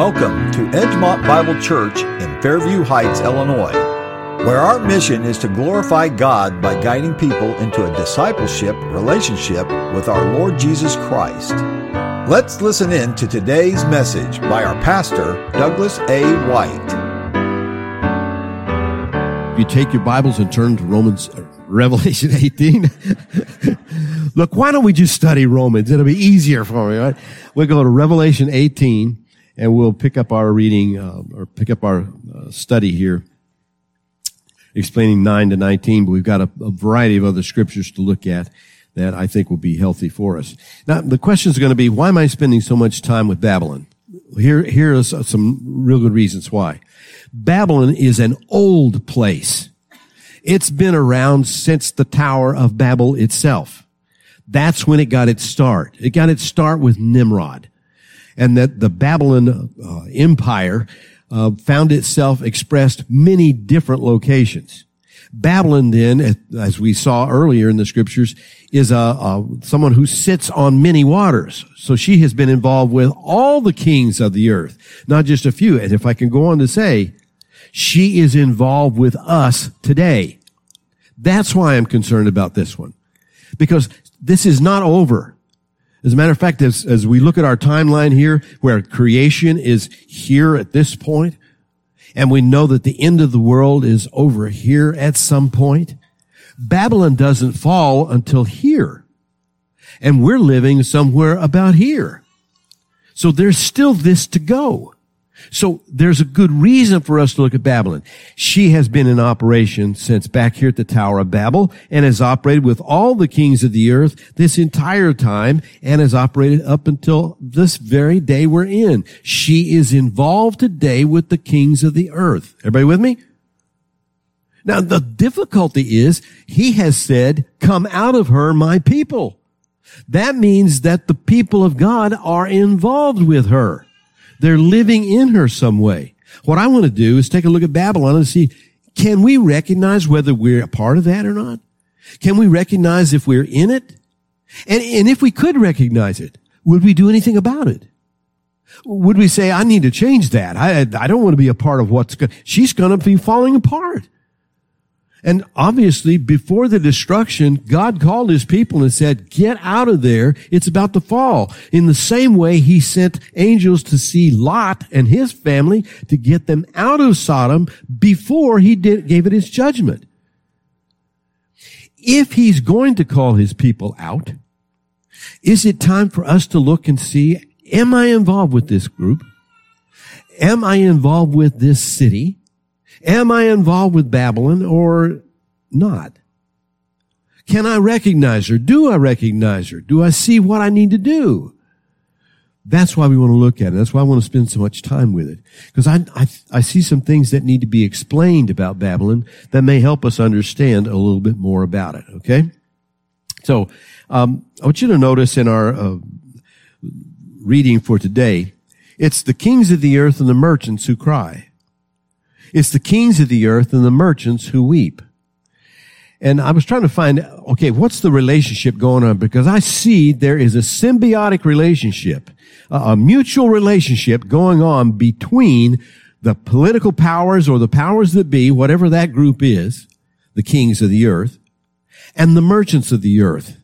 Welcome to Edgemont Bible Church in Fairview Heights, Illinois, where our mission is to glorify God by guiding people into a discipleship relationship with our Lord Jesus Christ. Let's listen in to today's message by our pastor, Douglas A. White. If you take your Bibles and turn to Romans, uh, Revelation 18. Look, why don't we just study Romans? It'll be easier for me, right? We'll go to Revelation 18 and we'll pick up our reading, uh, or pick up our uh, study here, explaining 9 to 19, but we've got a, a, variety of other scriptures to look at that I think will be healthy for us. Now, the question is going to be, why am I spending so much time with Babylon? Here, here are some real good reasons why. Babylon is an old place. It's been around since the Tower of Babel itself. That's when it got its start. It got its start with Nimrod and that the Babylon uh, Empire uh, found itself expressed many different locations. Babylon then, as we saw earlier in the scriptures, is a, a, someone who sits on many waters. So she has been involved with all the kings of the earth, not just a few. And if I can go on to say, she is involved with us today. That's why I'm concerned about this one. Because this is not over. As a matter of fact, as, as we look at our timeline here, where creation is here at this point, and we know that the end of the world is over here at some point, Babylon doesn't fall until here. And we're living somewhere about here. So there's still this to go. So there's a good reason for us to look at Babylon. She has been in operation since back here at the Tower of Babel and has operated with all the kings of the earth this entire time and has operated up until this very day we're in. She is involved today with the kings of the earth. Everybody with me? Now the difficulty is he has said, come out of her, my people. That means that the people of God are involved with her. They're living in her some way. What I want to do is take a look at Babylon and see, can we recognize whether we're a part of that or not? Can we recognize if we're in it? And, and if we could recognize it, would we do anything about it? Would we say, I need to change that? I, I don't want to be a part of what's going, she's going to be falling apart. And obviously, before the destruction, God called his people and said, get out of there. It's about to fall. In the same way, he sent angels to see Lot and his family to get them out of Sodom before he did, gave it his judgment. If he's going to call his people out, is it time for us to look and see, am I involved with this group? Am I involved with this city? Am I involved with Babylon or not? Can I recognize her? Do I recognize her? Do I see what I need to do? That's why we want to look at it. That's why I want to spend so much time with it. Because I, I, I see some things that need to be explained about Babylon that may help us understand a little bit more about it. Okay? So, um, I want you to notice in our uh, reading for today, it's the kings of the earth and the merchants who cry. It's the kings of the earth and the merchants who weep. And I was trying to find, okay, what's the relationship going on? Because I see there is a symbiotic relationship, a mutual relationship going on between the political powers or the powers that be, whatever that group is, the kings of the earth, and the merchants of the earth.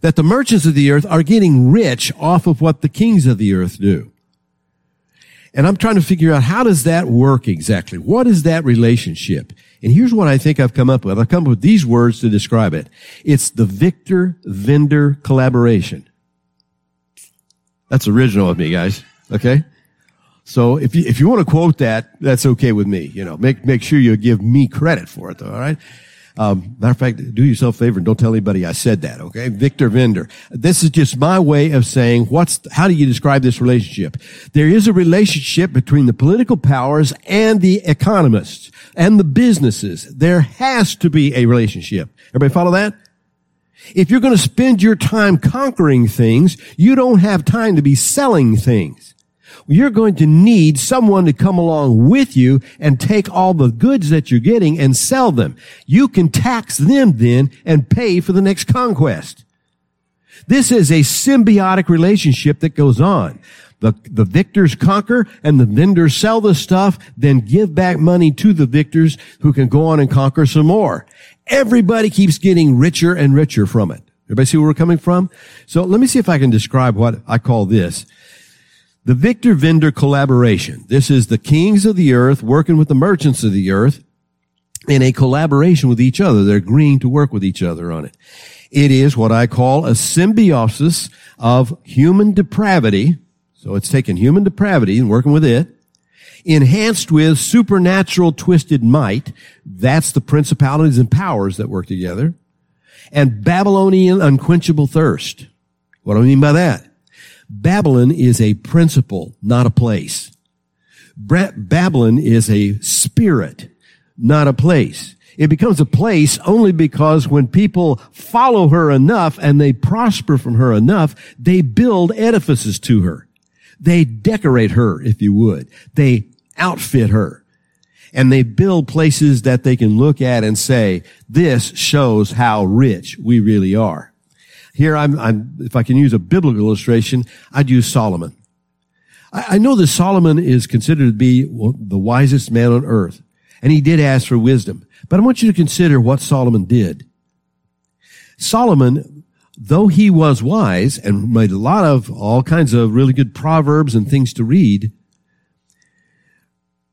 That the merchants of the earth are getting rich off of what the kings of the earth do. And I'm trying to figure out how does that work exactly? What is that relationship? And here's what I think I've come up with. I've come up with these words to describe it. It's the victor vendor collaboration. That's original of me, guys. Okay. So if you, if you want to quote that, that's okay with me. You know, make, make sure you give me credit for it though. All right. Um, matter of fact, do yourself a favor and don't tell anybody I said that. Okay, Victor Vendor. This is just my way of saying what's. How do you describe this relationship? There is a relationship between the political powers and the economists and the businesses. There has to be a relationship. Everybody follow that? If you're going to spend your time conquering things, you don't have time to be selling things you're going to need someone to come along with you and take all the goods that you're getting and sell them. You can tax them then and pay for the next conquest. This is a symbiotic relationship that goes on. The, the victors conquer and the vendors sell the stuff, then give back money to the victors who can go on and conquer some more. Everybody keeps getting richer and richer from it. Everybody see where we're coming from? So let me see if I can describe what I call this. The victor vendor collaboration. This is the kings of the earth working with the merchants of the earth in a collaboration with each other. They're agreeing to work with each other on it. It is what I call a symbiosis of human depravity. So it's taking human depravity and working with it, enhanced with supernatural twisted might. That's the principalities and powers that work together. And Babylonian unquenchable thirst. What do I mean by that? Babylon is a principle, not a place. Babylon is a spirit, not a place. It becomes a place only because when people follow her enough and they prosper from her enough, they build edifices to her. They decorate her, if you would. They outfit her. And they build places that they can look at and say, this shows how rich we really are. Here, I'm, I'm if I can use a biblical illustration, I'd use Solomon. I, I know that Solomon is considered to be the wisest man on earth. And he did ask for wisdom. But I want you to consider what Solomon did. Solomon, though he was wise and made a lot of all kinds of really good proverbs and things to read,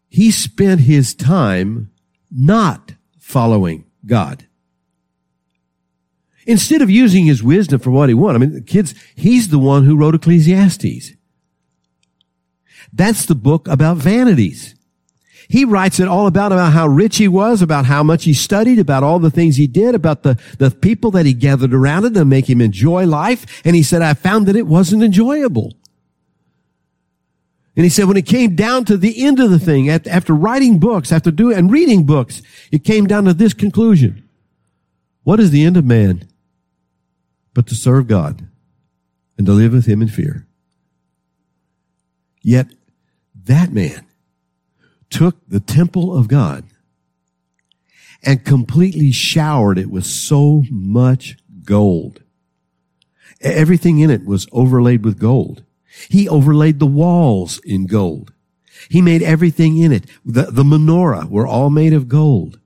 he spent his time not following God. Instead of using his wisdom for what he wanted, I mean, kids, he's the one who wrote Ecclesiastes. That's the book about vanities. He writes it all about, about how rich he was, about how much he studied, about all the things he did, about the, the people that he gathered around him to make him enjoy life. And he said, I found that it wasn't enjoyable. And he said, when it came down to the end of the thing, after writing books, after doing and reading books, it came down to this conclusion. What is the end of man? But to serve God and to live with him in fear. Yet that man took the temple of God and completely showered it with so much gold. Everything in it was overlaid with gold. He overlaid the walls in gold. He made everything in it. The, the menorah were all made of gold.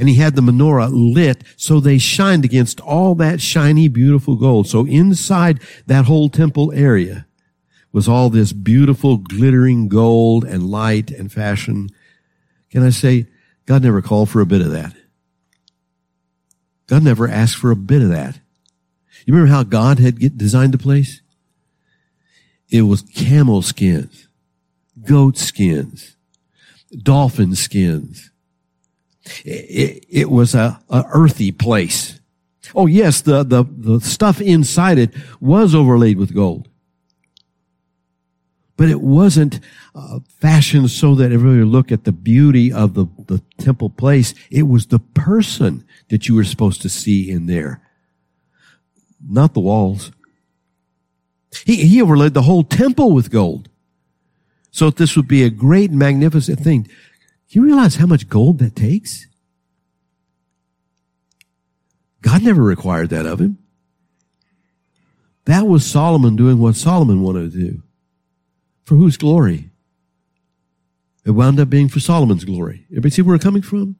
And he had the menorah lit so they shined against all that shiny, beautiful gold. So inside that whole temple area, was all this beautiful glittering gold and light and fashion. Can I say, God never called for a bit of that. God never asked for a bit of that. You remember how God had designed the place? It was camel skins, goat skins, dolphin skins. It, it, was a, a earthy place. Oh yes, the, the, the stuff inside it was overlaid with gold but it wasn't uh, fashioned so that everybody would look at the beauty of the, the temple place. It was the person that you were supposed to see in there, not the walls. He, he overlaid the whole temple with gold. So this would be a great, magnificent thing. You realize how much gold that takes? God never required that of him. That was Solomon doing what Solomon wanted to do. For whose glory? It wound up being for Solomon's glory. Everybody see where we're coming from?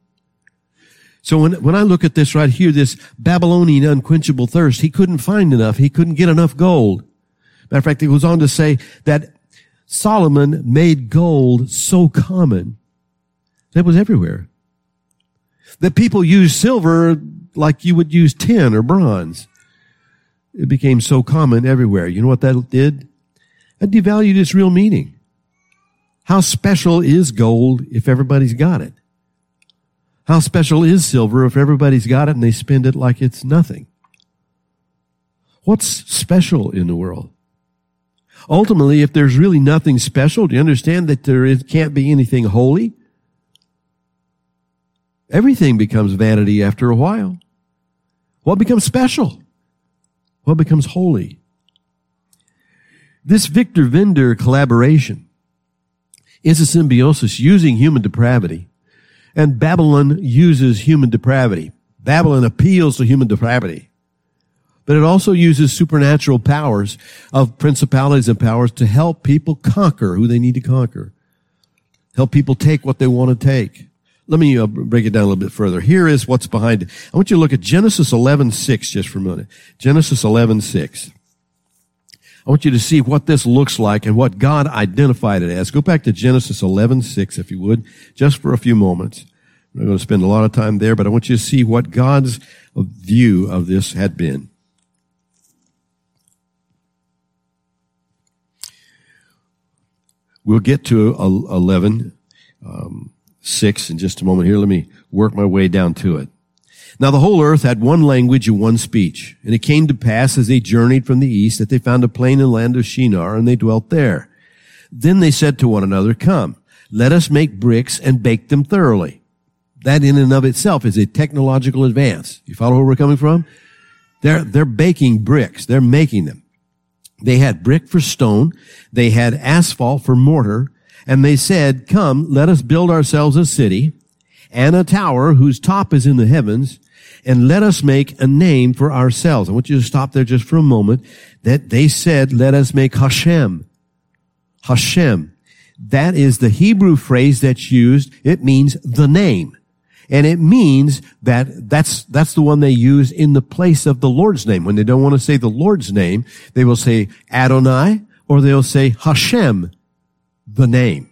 So when, when I look at this right here, this Babylonian unquenchable thirst, he couldn't find enough. He couldn't get enough gold. Matter of fact, he goes on to say that Solomon made gold so common it was everywhere. That people used silver like you would use tin or bronze. It became so common everywhere. You know what that did? That devalued its real meaning. How special is gold if everybody's got it? How special is silver if everybody's got it and they spend it like it's nothing? What's special in the world? Ultimately, if there's really nothing special, do you understand that there is, can't be anything holy? Everything becomes vanity after a while. What becomes special? What becomes holy? This victor vendor collaboration is a symbiosis using human depravity. And Babylon uses human depravity. Babylon appeals to human depravity. but it also uses supernatural powers of principalities and powers to help people conquer who they need to conquer. Help people take what they want to take. Let me uh, break it down a little bit further. Here is what's behind it. I want you to look at Genesis 11:6 just for a minute. Genesis 11:6. I want you to see what this looks like and what God identified it as. Go back to Genesis 11:6 if you would, just for a few moments. I'm not going to spend a lot of time there, but I want you to see what God's view of this had been. We'll get to 11, um, 6 in just a moment here. Let me work my way down to it. Now the whole earth had one language and one speech. And it came to pass as they journeyed from the east that they found a plain in the land of Shinar and they dwelt there. Then they said to one another, come, let us make bricks and bake them thoroughly. That in and of itself is a technological advance. You follow where we're coming from? They're, they're baking bricks. They're making them. They had brick for stone. They had asphalt for mortar. And they said, come, let us build ourselves a city and a tower whose top is in the heavens and let us make a name for ourselves. I want you to stop there just for a moment that they said, let us make Hashem. Hashem. That is the Hebrew phrase that's used. It means the name. And it means that that's, that's the one they use in the place of the Lord's name. When they don't want to say the Lord's name, they will say Adonai or they'll say Hashem, the name.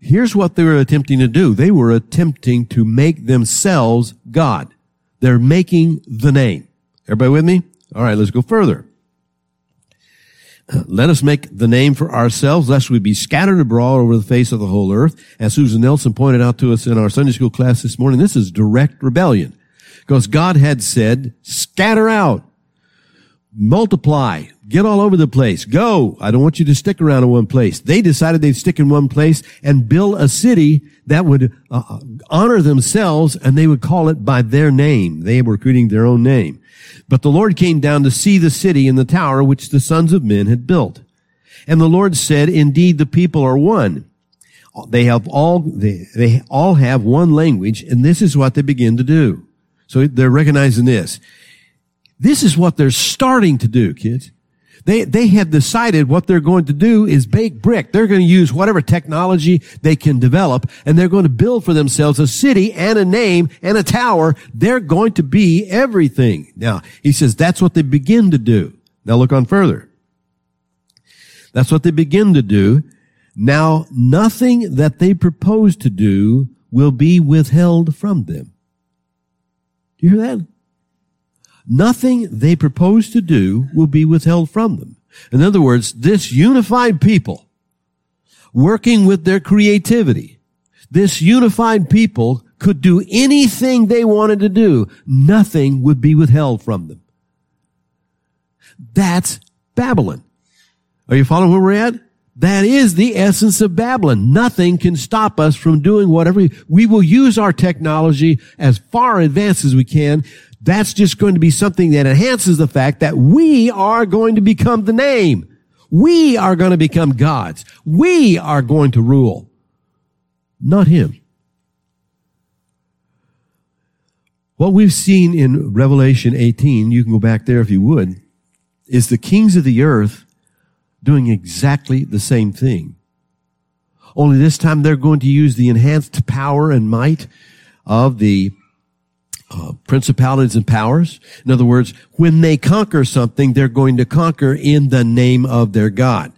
Here's what they were attempting to do. They were attempting to make themselves God. They're making the name. Everybody with me? All right, let's go further. Let us make the name for ourselves, lest we be scattered abroad over the face of the whole earth. As Susan Nelson pointed out to us in our Sunday school class this morning, this is direct rebellion. Because God had said, scatter out, multiply, get all over the place, go. I don't want you to stick around in one place. They decided they'd stick in one place and build a city that would uh, honor themselves and they would call it by their name. They were creating their own name. But the Lord came down to see the city and the tower which the sons of men had built. And the Lord said, indeed the people are one. They have all, they, they all have one language and this is what they begin to do. So they're recognizing this. This is what they're starting to do, kids. They, they have decided what they're going to do is bake brick. They're going to use whatever technology they can develop and they're going to build for themselves a city and a name and a tower. They're going to be everything. Now, he says that's what they begin to do. Now look on further. That's what they begin to do. Now, nothing that they propose to do will be withheld from them. Do you hear that? Nothing they propose to do will be withheld from them. In other words, this unified people working with their creativity, this unified people could do anything they wanted to do. Nothing would be withheld from them. That's Babylon. Are you following where we're at? That is the essence of Babylon. Nothing can stop us from doing whatever we will use our technology as far advanced as we can that's just going to be something that enhances the fact that we are going to become the name. We are going to become gods. We are going to rule. Not him. What we've seen in Revelation 18, you can go back there if you would, is the kings of the earth doing exactly the same thing. Only this time they're going to use the enhanced power and might of the uh, principalities and powers. In other words, when they conquer something, they're going to conquer in the name of their God.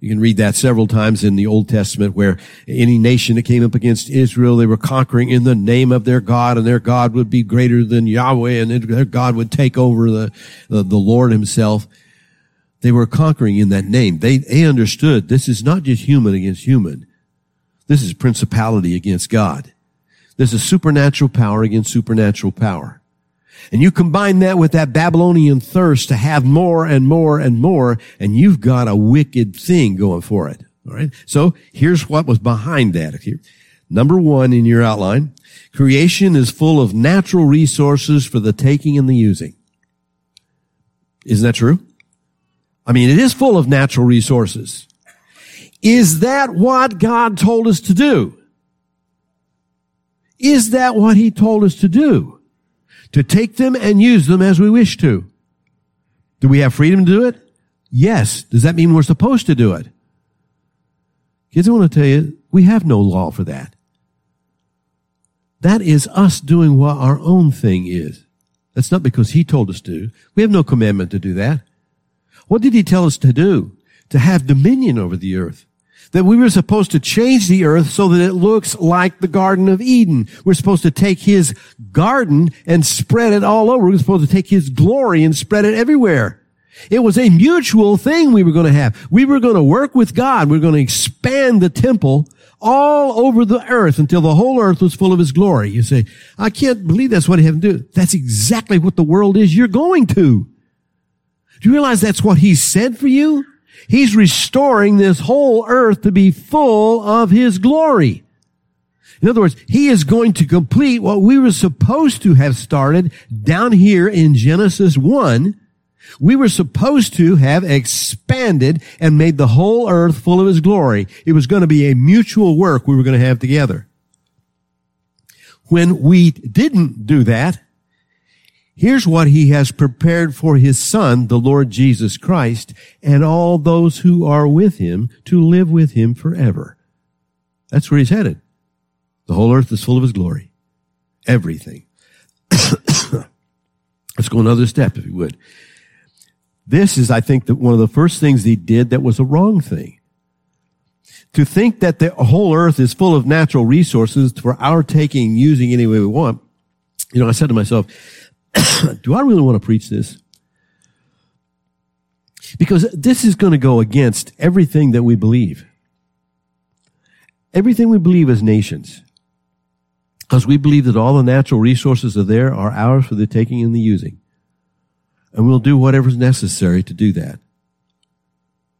You can read that several times in the Old Testament where any nation that came up against Israel, they were conquering in the name of their God and their God would be greater than Yahweh and their God would take over the, the, the Lord himself. They were conquering in that name. They, they understood this is not just human against human. This is principality against God. There's a supernatural power against supernatural power. And you combine that with that Babylonian thirst to have more and more and more, and you've got a wicked thing going for it. All right. So here's what was behind that. Here, Number one in your outline, creation is full of natural resources for the taking and the using. Isn't that true? I mean, it is full of natural resources. Is that what God told us to do? Is that what he told us to do? To take them and use them as we wish to? Do we have freedom to do it? Yes. Does that mean we're supposed to do it? Kids, I want to tell you, we have no law for that. That is us doing what our own thing is. That's not because he told us to. We have no commandment to do that. What did he tell us to do? To have dominion over the earth. That we were supposed to change the earth so that it looks like the Garden of Eden. We're supposed to take his garden and spread it all over. We're supposed to take his glory and spread it everywhere. It was a mutual thing we were going to have. We were going to work with God. We were going to expand the temple all over the earth until the whole earth was full of his glory. You say, I can't believe that's what he had to do. That's exactly what the world is you're going to. Do you realize that's what he said for you? He's restoring this whole earth to be full of his glory. In other words, he is going to complete what we were supposed to have started down here in Genesis 1. We were supposed to have expanded and made the whole earth full of his glory. It was going to be a mutual work we were going to have together. When we didn't do that, Here's what he has prepared for his son, the Lord Jesus Christ, and all those who are with him to live with him forever. That's where he's headed. The whole earth is full of his glory. Everything. Let's go another step, if you would. This is, I think, that one of the first things he did that was a wrong thing. To think that the whole earth is full of natural resources for our taking, using any way we want. You know, I said to myself, do I really want to preach this? Because this is going to go against everything that we believe. Everything we believe as nations. Because we believe that all the natural resources are there are ours for the taking and the using. And we'll do whatever's necessary to do that.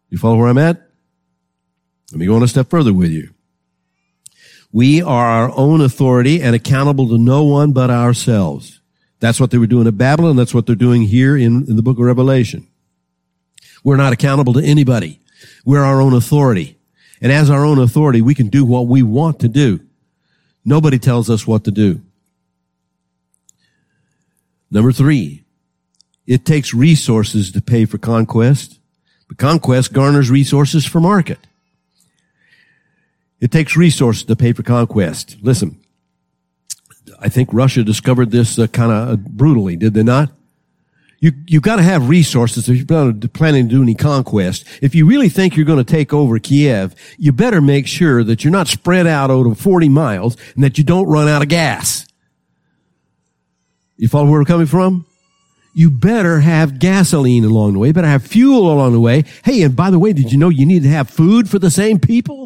You follow where I'm at? Let me go on a step further with you. We are our own authority and accountable to no one but ourselves. That's what they were doing at Babylon. That's what they're doing here in, in the book of Revelation. We're not accountable to anybody. We're our own authority. And as our own authority, we can do what we want to do. Nobody tells us what to do. Number three, it takes resources to pay for conquest, but conquest garners resources for market. It takes resources to pay for conquest. Listen, I think Russia discovered this uh, kind of uh, brutally, did they not? You, you've got to have resources if you're planning to do any conquest. If you really think you're going to take over Kiev, you better make sure that you're not spread out over 40 miles and that you don't run out of gas. You follow where we're coming from? You better have gasoline along the way. You better have fuel along the way. Hey, and by the way, did you know you need to have food for the same people?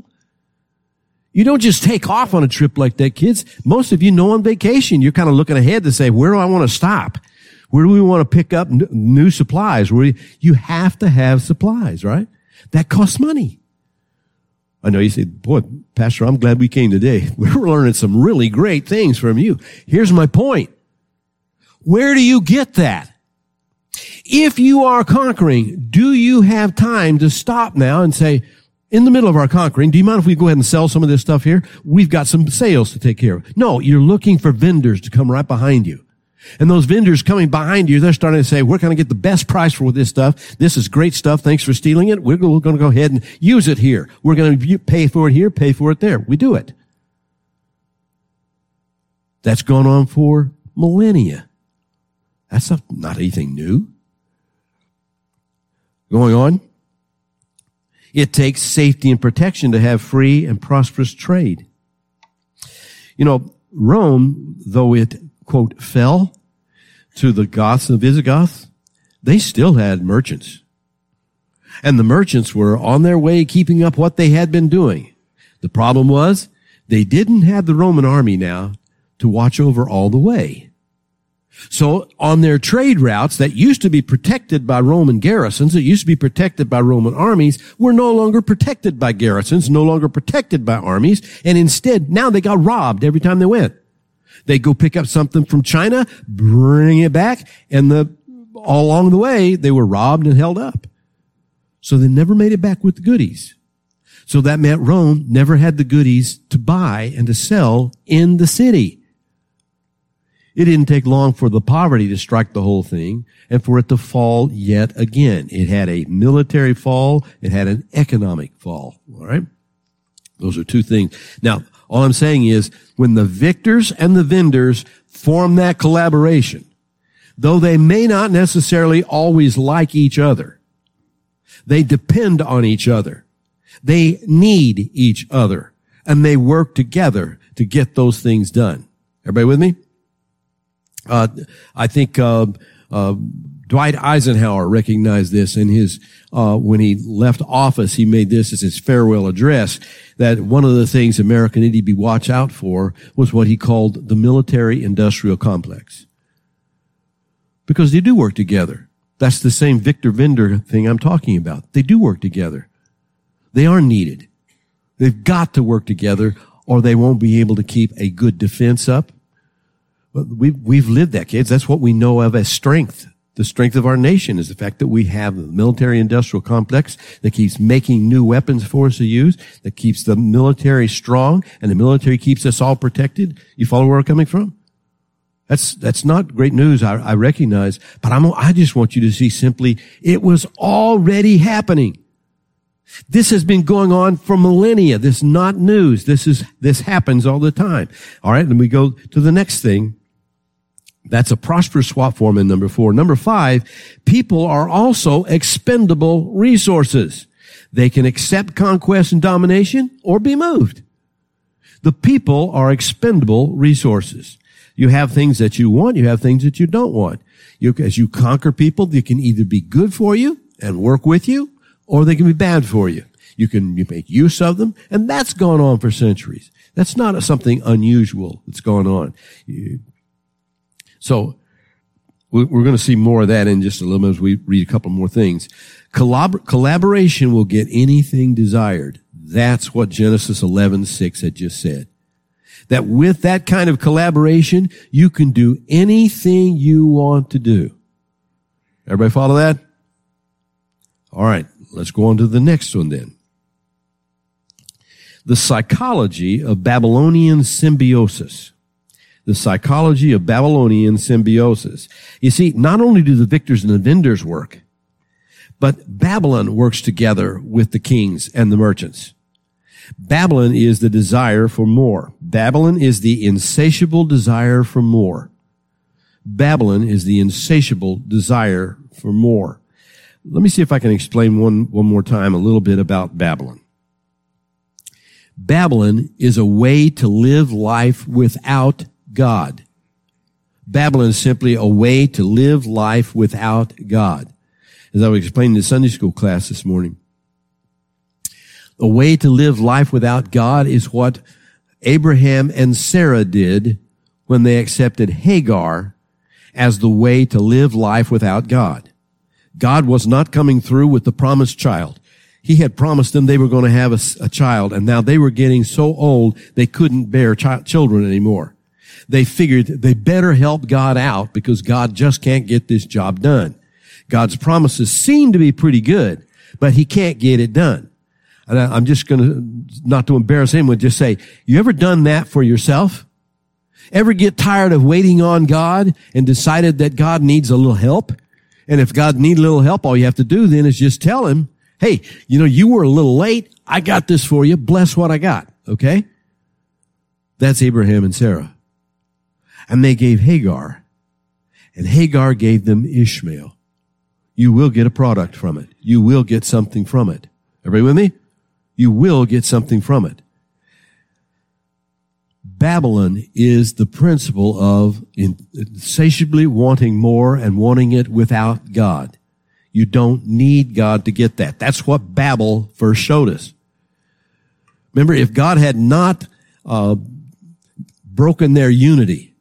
You don't just take off on a trip like that, kids. Most of you know on vacation, you're kind of looking ahead to say, where do I want to stop? Where do we want to pick up new supplies? Where you have to have supplies, right? That costs money. I know you say, boy, Pastor, I'm glad we came today. We're learning some really great things from you. Here's my point. Where do you get that? If you are conquering, do you have time to stop now and say, in the middle of our conquering, do you mind if we go ahead and sell some of this stuff here? We've got some sales to take care of. No, you're looking for vendors to come right behind you. And those vendors coming behind you, they're starting to say, we're going to get the best price for this stuff. This is great stuff. Thanks for stealing it. We're going to go ahead and use it here. We're going to pay for it here, pay for it there. We do it. That's gone on for millennia. That's not, not anything new. Going on. It takes safety and protection to have free and prosperous trade. You know, Rome, though it, quote, fell to the Goths and Visigoths, they still had merchants. And the merchants were on their way keeping up what they had been doing. The problem was they didn't have the Roman army now to watch over all the way. So on their trade routes that used to be protected by Roman garrisons, that used to be protected by Roman armies, were no longer protected by garrisons, no longer protected by armies, and instead now they got robbed every time they went. They go pick up something from China, bring it back, and the all along the way they were robbed and held up. So they never made it back with the goodies. So that meant Rome never had the goodies to buy and to sell in the city. It didn't take long for the poverty to strike the whole thing and for it to fall yet again. It had a military fall. It had an economic fall. All right. Those are two things. Now, all I'm saying is when the victors and the vendors form that collaboration, though they may not necessarily always like each other, they depend on each other. They need each other and they work together to get those things done. Everybody with me? Uh, I think uh, uh, Dwight Eisenhower recognized this in his uh, when he left office. He made this as his farewell address. That one of the things America needed to be watch out for was what he called the military-industrial complex, because they do work together. That's the same Victor Vendor thing I'm talking about. They do work together. They are needed. They've got to work together, or they won't be able to keep a good defense up We've, we've lived that, kids. That's what we know of as strength. The strength of our nation is the fact that we have the military industrial complex that keeps making new weapons for us to use, that keeps the military strong, and the military keeps us all protected. You follow where I'm coming from? That's, that's not great news, I, I recognize, but I'm, I just want you to see simply, it was already happening. This has been going on for millennia. This is not news. This is, this happens all the time. All right. And we go to the next thing. That's a prosperous swap form in number four. Number five, people are also expendable resources. They can accept conquest and domination or be moved. The people are expendable resources. You have things that you want. You have things that you don't want. You, as you conquer people, they can either be good for you and work with you, or they can be bad for you. You can you make use of them, and that's gone on for centuries. That's not something unusual that's gone on. So we're going to see more of that in just a little bit as we read a couple more things. Collabor- collaboration will get anything desired. That's what Genesis 11, 6 had just said. That with that kind of collaboration, you can do anything you want to do. Everybody follow that? All right. Let's go on to the next one then. The psychology of Babylonian symbiosis. The psychology of Babylonian symbiosis. You see, not only do the victors and the vendors work, but Babylon works together with the kings and the merchants. Babylon is the desire for more. Babylon is the insatiable desire for more. Babylon is the insatiable desire for more. Let me see if I can explain one, one more time a little bit about Babylon. Babylon is a way to live life without God. Babylon is simply a way to live life without God. As I was explaining in the Sunday school class this morning, a way to live life without God is what Abraham and Sarah did when they accepted Hagar as the way to live life without God. God was not coming through with the promised child. He had promised them they were going to have a, a child, and now they were getting so old they couldn't bear children anymore. They figured they better help God out because God just can't get this job done. God's promises seem to be pretty good, but he can't get it done. And I, I'm just going to, not to embarrass anyone, just say, you ever done that for yourself? Ever get tired of waiting on God and decided that God needs a little help? And if God need a little help, all you have to do then is just tell him, Hey, you know, you were a little late. I got this for you. Bless what I got. Okay. That's Abraham and Sarah. And they gave Hagar and Hagar gave them Ishmael. You will get a product from it. You will get something from it. Everybody with me? You will get something from it. Babylon is the principle of insatiably wanting more and wanting it without God. You don't need God to get that. That's what Babel first showed us. Remember, if God had not uh, broken their unity,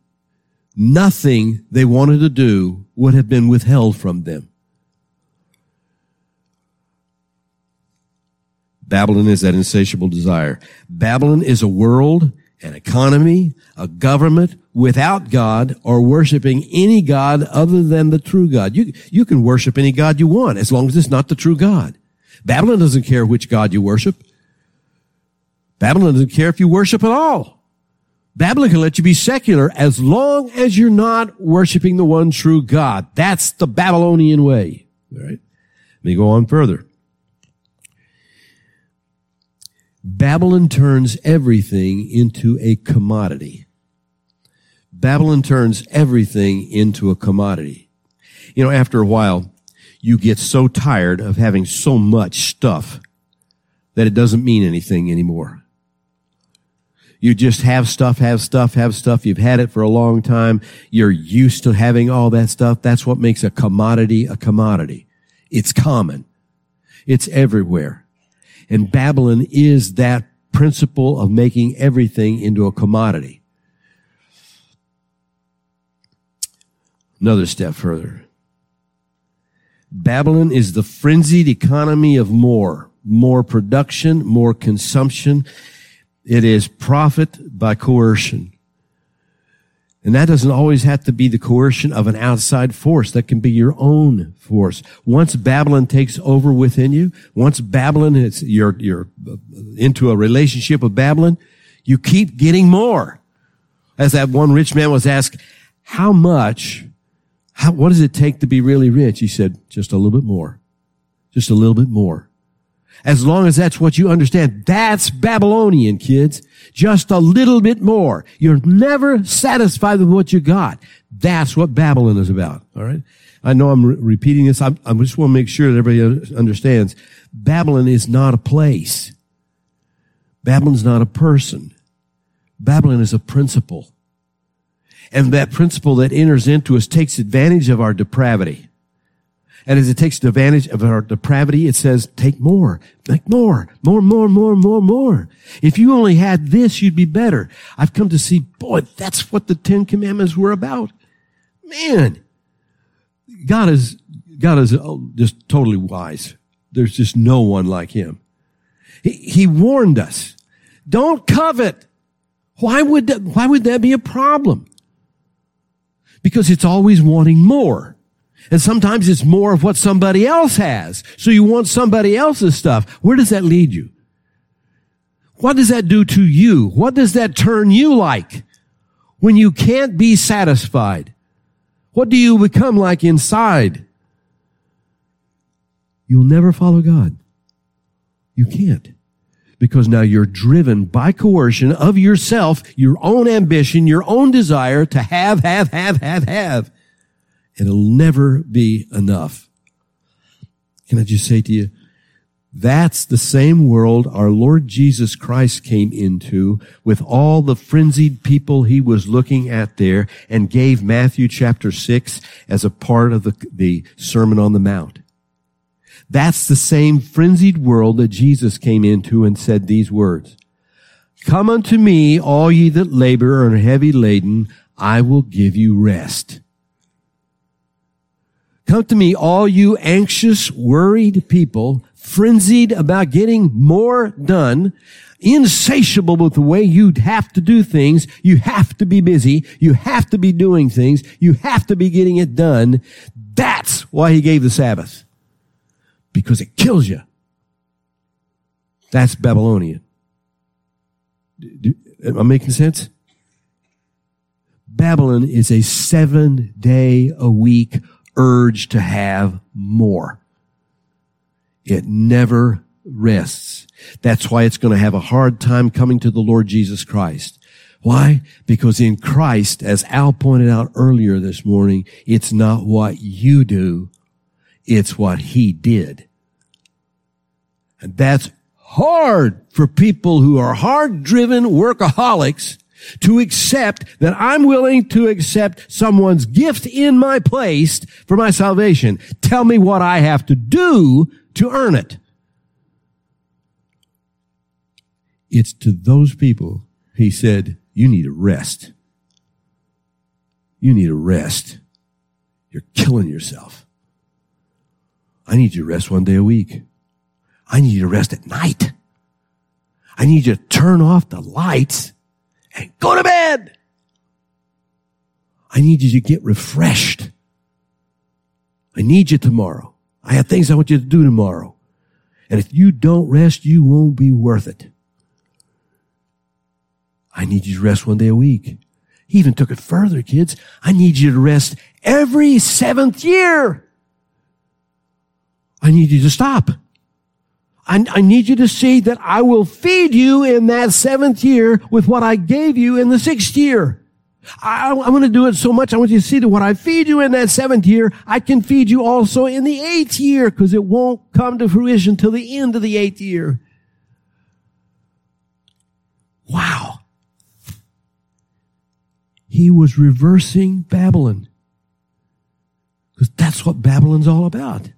nothing they wanted to do would have been withheld from them. Babylon is that insatiable desire. Babylon is a world an economy, a government without God or worshiping any God other than the true God. You, you can worship any God you want as long as it's not the true God. Babylon doesn't care which God you worship. Babylon doesn't care if you worship at all. Babylon can let you be secular as long as you're not worshiping the one true God. That's the Babylonian way. All right. Let me go on further. Babylon turns everything into a commodity. Babylon turns everything into a commodity. You know, after a while, you get so tired of having so much stuff that it doesn't mean anything anymore. You just have stuff, have stuff, have stuff. You've had it for a long time. You're used to having all that stuff. That's what makes a commodity a commodity. It's common. It's everywhere. And Babylon is that principle of making everything into a commodity. Another step further. Babylon is the frenzied economy of more, more production, more consumption. It is profit by coercion. And that doesn't always have to be the coercion of an outside force. That can be your own force. Once Babylon takes over within you, once Babylon you're, you're uh, into a relationship with Babylon, you keep getting more. As that one rich man was asked, how much, how, what does it take to be really rich? He said, just a little bit more. Just a little bit more. As long as that's what you understand, that's Babylonian, kids. Just a little bit more. You're never satisfied with what you got. That's what Babylon is about. All right. I know I'm re- repeating this. I, I just want to make sure that everybody understands. Babylon is not a place. Babylon's not a person. Babylon is a principle. And that principle that enters into us takes advantage of our depravity. And as it takes advantage of our depravity, it says, take more, make more, more, more, more, more, more. If you only had this, you'd be better. I've come to see, boy, that's what the Ten Commandments were about. Man, God is, God is oh, just totally wise. There's just no one like him. He, he warned us, don't covet. Why would that, why would that be a problem? Because it's always wanting more. And sometimes it's more of what somebody else has. So you want somebody else's stuff. Where does that lead you? What does that do to you? What does that turn you like when you can't be satisfied? What do you become like inside? You'll never follow God. You can't. Because now you're driven by coercion of yourself, your own ambition, your own desire to have, have, have, have, have. It'll never be enough. Can I just say to you, that's the same world our Lord Jesus Christ came into with all the frenzied people he was looking at there and gave Matthew chapter 6 as a part of the, the Sermon on the Mount. That's the same frenzied world that Jesus came into and said these words. Come unto me, all ye that labor and are heavy laden, I will give you rest. Come to me, all you anxious, worried people, frenzied about getting more done, insatiable with the way you have to do things. You have to be busy. You have to be doing things. You have to be getting it done. That's why he gave the Sabbath. Because it kills you. That's Babylonian. Am I making sense? Babylon is a seven day a week urge to have more. It never rests. That's why it's going to have a hard time coming to the Lord Jesus Christ. Why? Because in Christ, as Al pointed out earlier this morning, it's not what you do, it's what He did. And that's hard for people who are hard driven workaholics to accept that I'm willing to accept someone's gift in my place for my salvation. Tell me what I have to do to earn it. It's to those people he said, you need a rest. You need a rest. You're killing yourself. I need you to rest one day a week. I need you to rest at night. I need you to turn off the lights and go to bed. I need you to get refreshed. I need you tomorrow. I have things I want you to do tomorrow. And if you don't rest, you won't be worth it. I need you to rest one day a week. He even took it further, kids. I need you to rest every seventh year. I need you to stop. I, I, need you to see that I will feed you in that seventh year with what I gave you in the sixth year. I, am going to do it so much. I want you to see that what I feed you in that seventh year, I can feed you also in the eighth year because it won't come to fruition till the end of the eighth year. Wow. He was reversing Babylon because that's what Babylon's all about.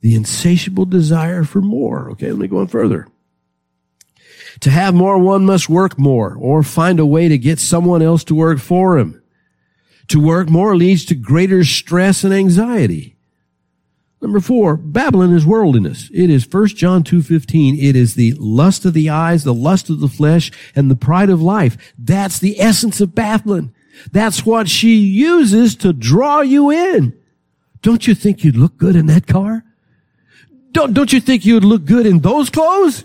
The insatiable desire for more. Okay, let me go on further. To have more, one must work more or find a way to get someone else to work for him. To work more leads to greater stress and anxiety. Number four, Babylon is worldliness. It is 1 John 2.15. It is the lust of the eyes, the lust of the flesh, and the pride of life. That's the essence of Babylon. That's what she uses to draw you in. Don't you think you'd look good in that car? Don't, don't you think you would look good in those clothes?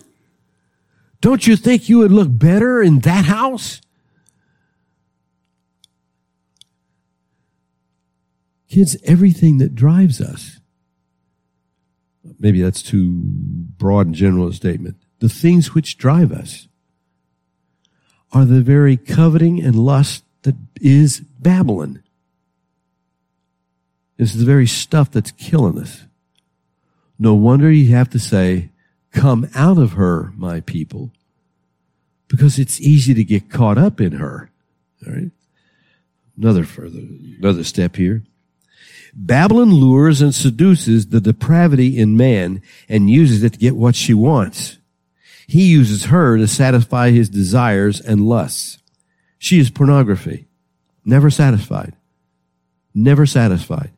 Don't you think you would look better in that house? Kids, everything that drives us, maybe that's too broad and general a statement, the things which drive us are the very coveting and lust that is Babylon. It's the very stuff that's killing us. No wonder you have to say, Come out of her, my people, because it's easy to get caught up in her. All right. Another further, another step here. Babylon lures and seduces the depravity in man and uses it to get what she wants. He uses her to satisfy his desires and lusts. She is pornography. Never satisfied. Never satisfied.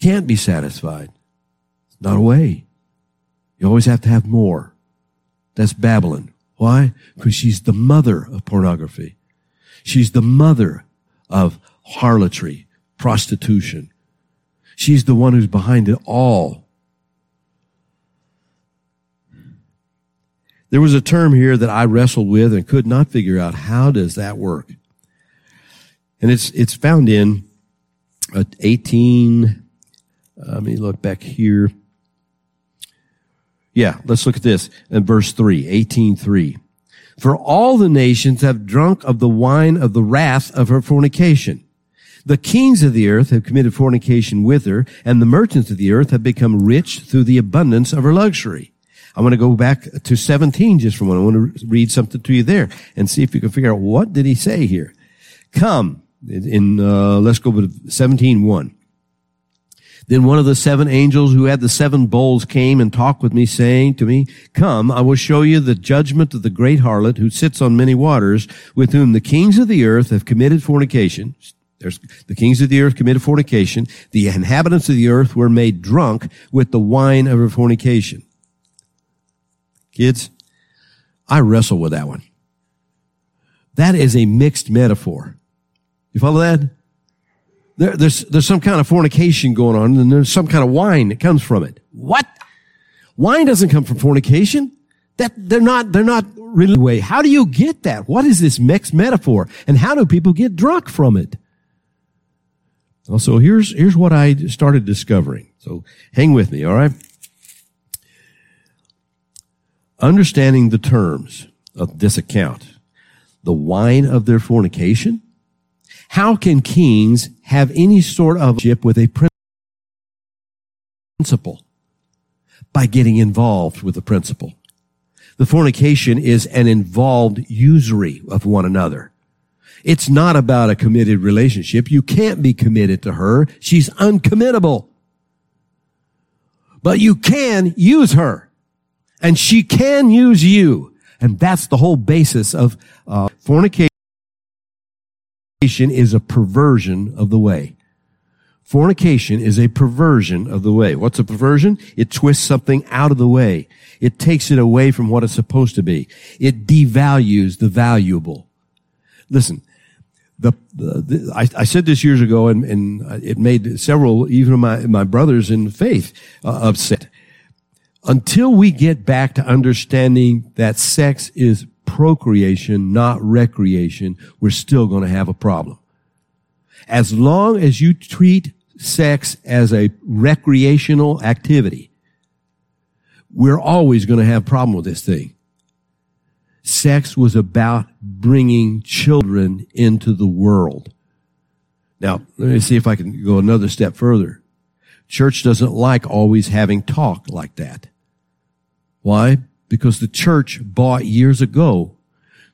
Can't be satisfied. Not a way. You always have to have more. That's Babylon. Why? Because she's the mother of pornography. She's the mother of harlotry, prostitution. She's the one who's behind it all. There was a term here that I wrestled with and could not figure out how does that work. And it's it's found in uh, 18 uh, let me look back here. Yeah, let's look at this in verse 3, 18.3. For all the nations have drunk of the wine of the wrath of her fornication. The kings of the earth have committed fornication with her, and the merchants of the earth have become rich through the abundance of her luxury. I want to go back to 17 just for a moment. I want to read something to you there and see if you can figure out what did he say here. Come, in, uh, let's go with 17, 1. Then one of the seven angels who had the seven bowls came and talked with me, saying to me, Come, I will show you the judgment of the great harlot who sits on many waters, with whom the kings of the earth have committed fornication. There's, the kings of the earth committed fornication. The inhabitants of the earth were made drunk with the wine of her fornication. Kids, I wrestle with that one. That is a mixed metaphor. You follow that? There, there's, there's some kind of fornication going on and there's some kind of wine that comes from it. What? Wine doesn't come from fornication. That they're not, they're not really way. How do you get that? What is this mixed metaphor? And how do people get drunk from it? Also, here's, here's what I started discovering. So hang with me, all right? Understanding the terms of this account. The wine of their fornication how can kings have any sort of ship with a principle? By getting involved with the principle. The fornication is an involved usury of one another. It's not about a committed relationship. You can't be committed to her. She's uncommittable. But you can use her. And she can use you. And that's the whole basis of uh, fornication is a perversion of the way. Fornication is a perversion of the way. What's a perversion? It twists something out of the way. It takes it away from what it's supposed to be. It devalues the valuable. Listen, the, the, the I, I, said this years ago, and, and, it made several, even my my brothers in faith, uh, upset. Until we get back to understanding that sex is procreation, not recreation, we're still going to have a problem. As long as you treat sex as a recreational activity, we're always going to have a problem with this thing. Sex was about bringing children into the world. Now, let me see if I can go another step further. Church doesn't like always having talk like that. Why? Because the church bought years ago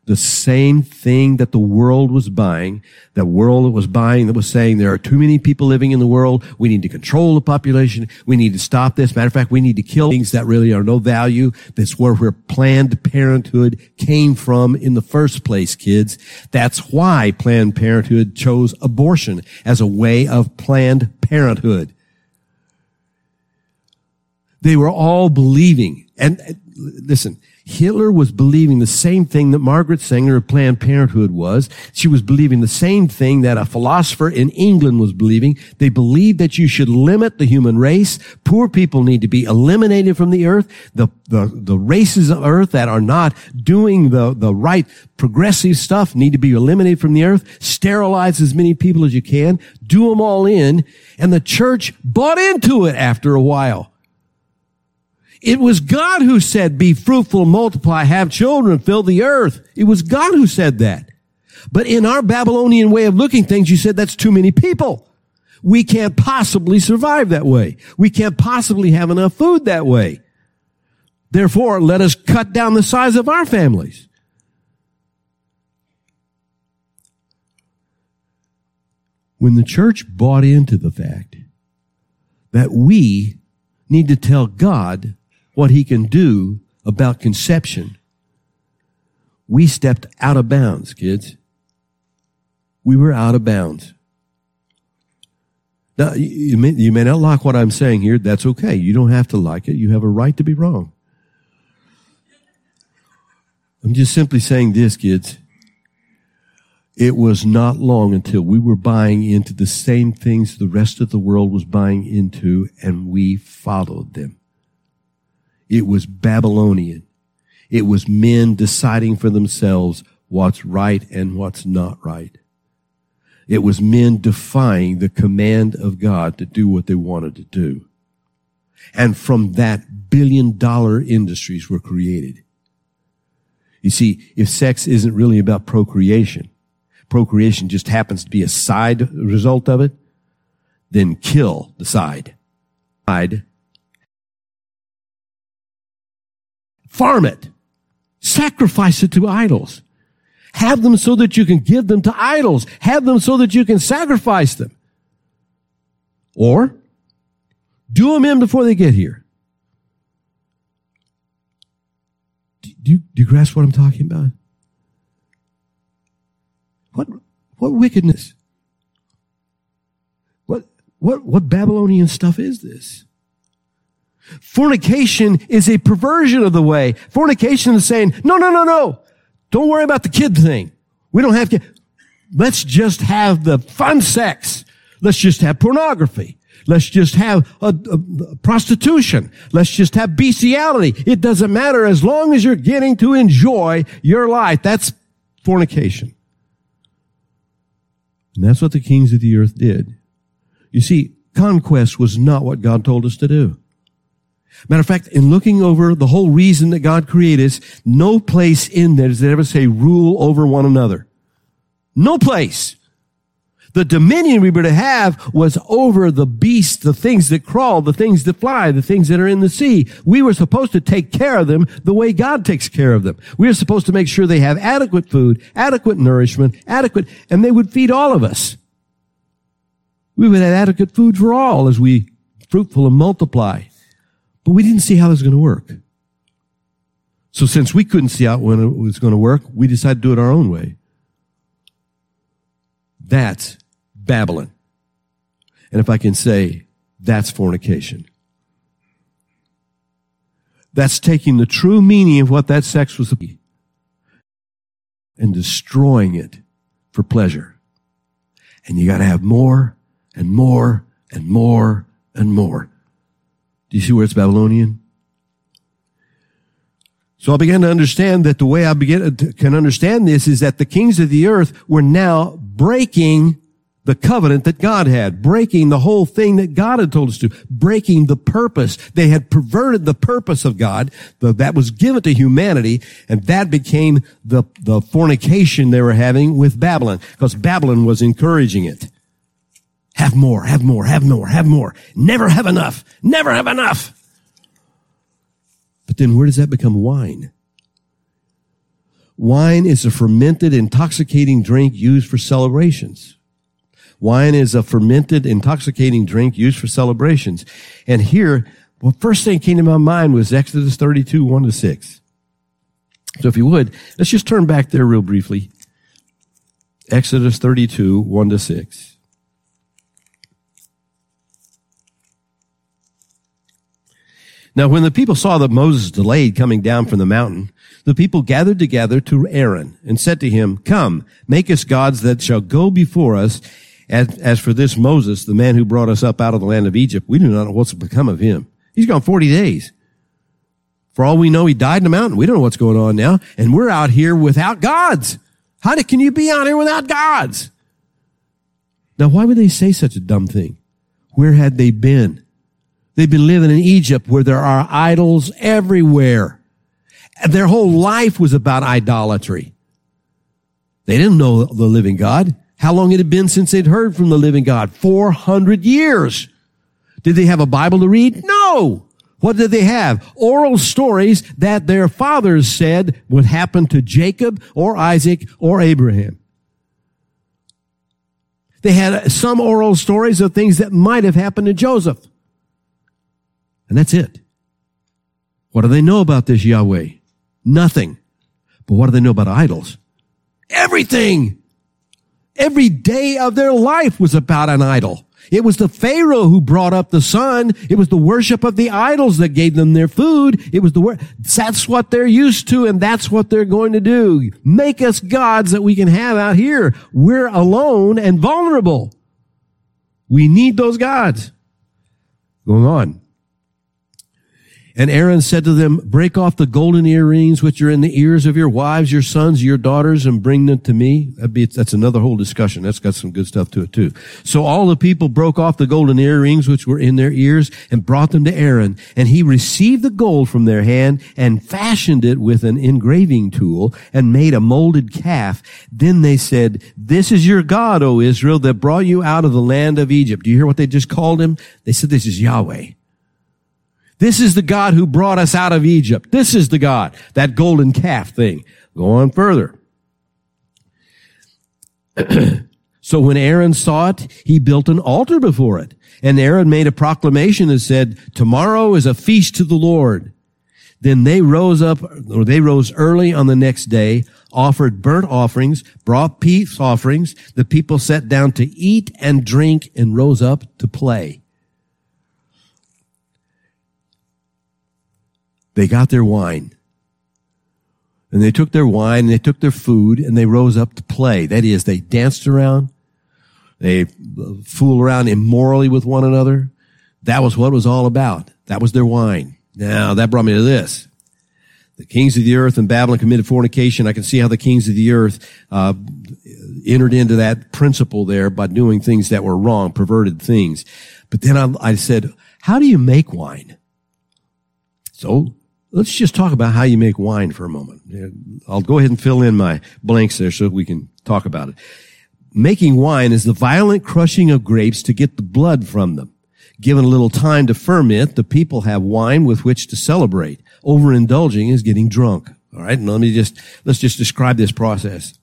the same thing that the world was buying, that world that was buying that was saying there are too many people living in the world. We need to control the population. We need to stop this. Matter of fact, we need to kill things that really are no value. That's where, where Planned Parenthood came from in the first place, kids. That's why Planned Parenthood chose abortion as a way of Planned Parenthood. They were all believing, and listen, Hitler was believing the same thing that Margaret Sanger of Planned Parenthood was. She was believing the same thing that a philosopher in England was believing. They believed that you should limit the human race. Poor people need to be eliminated from the earth. The, the, the races of earth that are not doing the, the right progressive stuff need to be eliminated from the earth. Sterilize as many people as you can. Do them all in. And the church bought into it after a while. It was God who said, be fruitful, multiply, have children, fill the earth. It was God who said that. But in our Babylonian way of looking things, you said that's too many people. We can't possibly survive that way. We can't possibly have enough food that way. Therefore, let us cut down the size of our families. When the church bought into the fact that we need to tell God what he can do about conception, we stepped out of bounds, kids. We were out of bounds. Now, you may, you may not like what I'm saying here. That's okay. You don't have to like it. You have a right to be wrong. I'm just simply saying this, kids. It was not long until we were buying into the same things the rest of the world was buying into, and we followed them. It was Babylonian. It was men deciding for themselves what's right and what's not right. It was men defying the command of God to do what they wanted to do. And from that billion dollar industries were created. You see, if sex isn't really about procreation, procreation just happens to be a side result of it, then kill the side. Side Farm it. Sacrifice it to idols. Have them so that you can give them to idols. Have them so that you can sacrifice them. Or do them in before they get here. Do you, do you grasp what I'm talking about? What, what wickedness? What, what, what Babylonian stuff is this? Fornication is a perversion of the way. Fornication is saying, no, no, no, no. Don't worry about the kid thing. We don't have to. Let's just have the fun sex. Let's just have pornography. Let's just have a, a, a prostitution. Let's just have bestiality. It doesn't matter as long as you're getting to enjoy your life. That's fornication. And that's what the kings of the earth did. You see, conquest was not what God told us to do. Matter of fact, in looking over the whole reason that God created us, no place in there does it ever say rule over one another. No place. The dominion we were to have was over the beasts, the things that crawl, the things that fly, the things that are in the sea. We were supposed to take care of them the way God takes care of them. We are supposed to make sure they have adequate food, adequate nourishment, adequate, and they would feed all of us. We would have adequate food for all as we fruitful and multiply. But we didn't see how this was going to work. So since we couldn't see out when it was going to work, we decided to do it our own way. That's Babylon. And if I can say, that's fornication. That's taking the true meaning of what that sex was and destroying it for pleasure. And you got to have more and more and more and more. Do you see where it's Babylonian? So I began to understand that the way I begin to, can understand this is that the kings of the earth were now breaking the covenant that God had, breaking the whole thing that God had told us to, breaking the purpose. They had perverted the purpose of God that was given to humanity, and that became the, the fornication they were having with Babylon, because Babylon was encouraging it. Have more, have more, have more, have more. Never have enough. Never have enough. But then where does that become wine? Wine is a fermented, intoxicating drink used for celebrations. Wine is a fermented, intoxicating drink used for celebrations. And here, well, first thing came to my mind was Exodus 32, 1 to 6. So if you would, let's just turn back there real briefly. Exodus 32, 1 to 6. Now, when the people saw that Moses delayed coming down from the mountain, the people gathered together to Aaron and said to him, Come, make us gods that shall go before us. As, as for this Moses, the man who brought us up out of the land of Egypt, we do not know what's become of him. He's gone 40 days. For all we know, he died in the mountain. We don't know what's going on now. And we're out here without gods. How can you be out here without gods? Now, why would they say such a dumb thing? Where had they been? They've been living in Egypt where there are idols everywhere. Their whole life was about idolatry. They didn't know the living God. How long it had been since they'd heard from the living God? 400 years. Did they have a Bible to read? No. What did they have? Oral stories that their fathers said would happen to Jacob or Isaac or Abraham. They had some oral stories of things that might have happened to Joseph. And that's it. What do they know about this Yahweh? Nothing. But what do they know about idols? Everything. Every day of their life was about an idol. It was the Pharaoh who brought up the sun. It was the worship of the idols that gave them their food. It was the wor- that's what they're used to and that's what they're going to do. Make us gods that we can have out here. We're alone and vulnerable. We need those gods. Going on. And Aaron said to them, break off the golden earrings which are in the ears of your wives, your sons, your daughters, and bring them to me. Be, that's another whole discussion. That's got some good stuff to it too. So all the people broke off the golden earrings which were in their ears and brought them to Aaron. And he received the gold from their hand and fashioned it with an engraving tool and made a molded calf. Then they said, this is your God, O Israel, that brought you out of the land of Egypt. Do you hear what they just called him? They said, this is Yahweh. This is the God who brought us out of Egypt. This is the God. That golden calf thing. Go on further. so when Aaron saw it, he built an altar before it. And Aaron made a proclamation and said, tomorrow is a feast to the Lord. Then they rose up, or they rose early on the next day, offered burnt offerings, brought peace offerings. The people sat down to eat and drink and rose up to play. They got their wine. And they took their wine and they took their food and they rose up to play. That is, they danced around. They fooled around immorally with one another. That was what it was all about. That was their wine. Now, that brought me to this. The kings of the earth and Babylon committed fornication. I can see how the kings of the earth uh, entered into that principle there by doing things that were wrong, perverted things. But then I, I said, how do you make wine? So Let's just talk about how you make wine for a moment. I'll go ahead and fill in my blanks there so we can talk about it. Making wine is the violent crushing of grapes to get the blood from them. Given a little time to ferment, the people have wine with which to celebrate. Overindulging is getting drunk. All right. And let me just, let's just describe this process.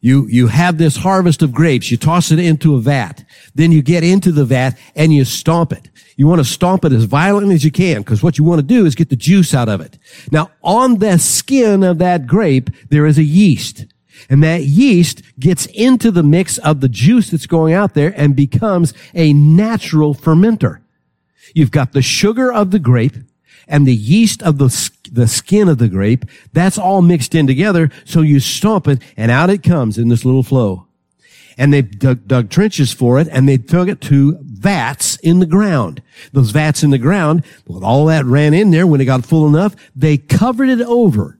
You, you have this harvest of grapes. You toss it into a vat. Then you get into the vat and you stomp it. You want to stomp it as violently as you can because what you want to do is get the juice out of it. Now, on the skin of that grape, there is a yeast. And that yeast gets into the mix of the juice that's going out there and becomes a natural fermenter. You've got the sugar of the grape and the yeast of the, the skin of the grape. That's all mixed in together. So you stomp it and out it comes in this little flow and they dug, dug, trenches for it and they took it to vats in the ground. Those vats in the ground, with all that ran in there when it got full enough, they covered it over.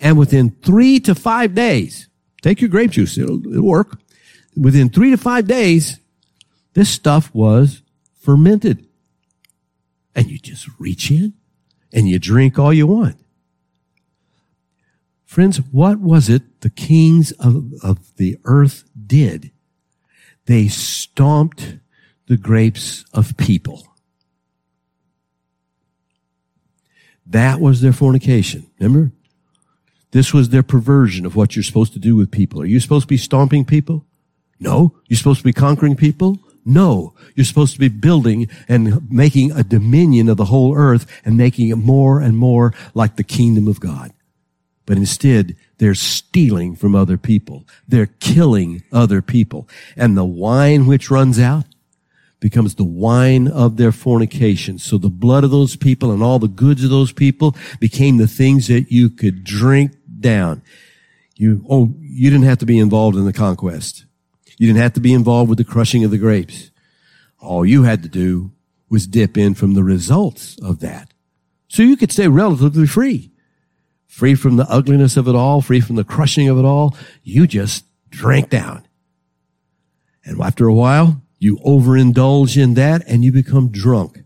And within three to five days, take your grape juice, it'll, it'll work. Within three to five days, this stuff was fermented. And you just reach in and you drink all you want. Friends, what was it the kings of, of the earth did? They stomped the grapes of people. That was their fornication. Remember? This was their perversion of what you're supposed to do with people. Are you supposed to be stomping people? No. You're supposed to be conquering people? No. You're supposed to be building and making a dominion of the whole earth and making it more and more like the kingdom of God. But instead, they're stealing from other people. They're killing other people. And the wine which runs out becomes the wine of their fornication. So the blood of those people and all the goods of those people became the things that you could drink down. You, oh, you didn't have to be involved in the conquest. You didn't have to be involved with the crushing of the grapes. All you had to do was dip in from the results of that. So you could stay relatively free free from the ugliness of it all, free from the crushing of it all. You just drank down. And after a while, you overindulge in that and you become drunk.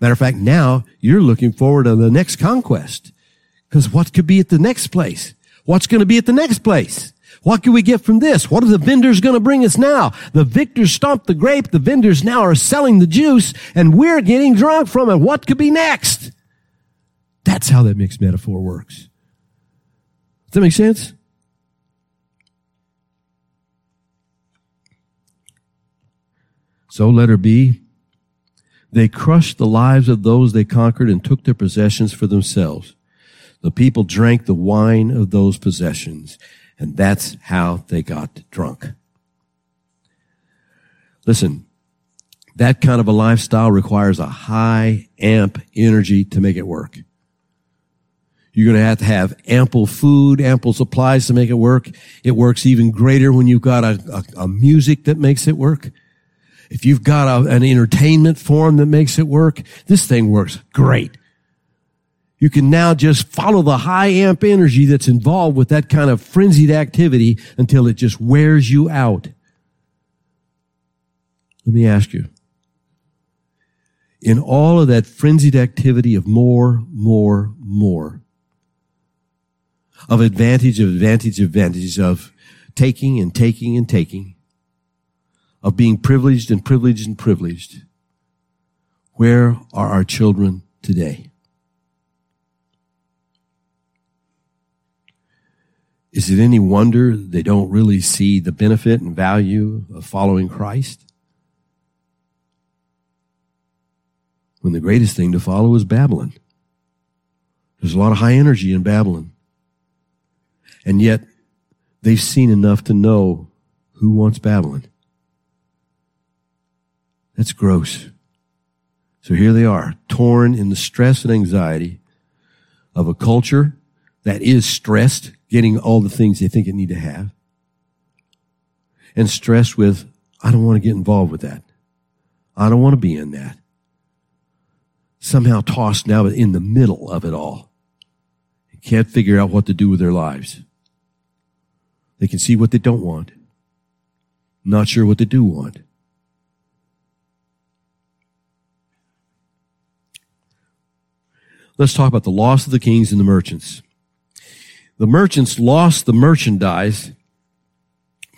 Matter of fact, now you're looking forward to the next conquest. Because what could be at the next place? What's going to be at the next place? What can we get from this? What are the vendors going to bring us now? The victors stomped the grape. The vendors now are selling the juice and we're getting drunk from it. What could be next? That's how that mixed metaphor works. Does that make sense? So, let letter B. They crushed the lives of those they conquered and took their possessions for themselves. The people drank the wine of those possessions, and that's how they got drunk. Listen, that kind of a lifestyle requires a high amp energy to make it work. You're going to have to have ample food, ample supplies to make it work. It works even greater when you've got a, a, a music that makes it work. If you've got a, an entertainment form that makes it work, this thing works great. You can now just follow the high amp energy that's involved with that kind of frenzied activity until it just wears you out. Let me ask you. In all of that frenzied activity of more, more, more, of advantage of advantage of advantage of taking and taking and taking, of being privileged and privileged and privileged. Where are our children today? Is it any wonder they don't really see the benefit and value of following Christ? When the greatest thing to follow is Babylon. There's a lot of high energy in Babylon. And yet they've seen enough to know who wants Babylon. That's gross. So here they are, torn in the stress and anxiety of a culture that is stressed, getting all the things they think it need to have, and stressed with, I don't want to get involved with that. I don't want to be in that. Somehow tossed now in the middle of it all. Can't figure out what to do with their lives. They can see what they don't want. Not sure what they do want. Let's talk about the loss of the kings and the merchants. The merchants lost the merchandise.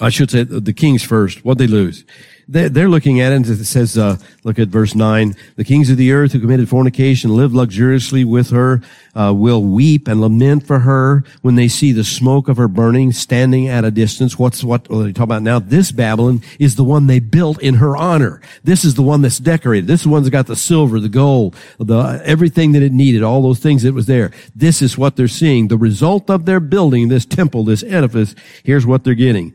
I should say the kings first. What'd they lose? They're looking at it and it says, uh, look at verse 9. The kings of the earth who committed fornication lived luxuriously with her, uh, will weep and lament for her when they see the smoke of her burning standing at a distance. What's what well, they talk about now? This Babylon is the one they built in her honor. This is the one that's decorated. This is the one that's got the silver, the gold, the, everything that it needed, all those things that was there. This is what they're seeing. The result of their building this temple, this edifice, here's what they're getting.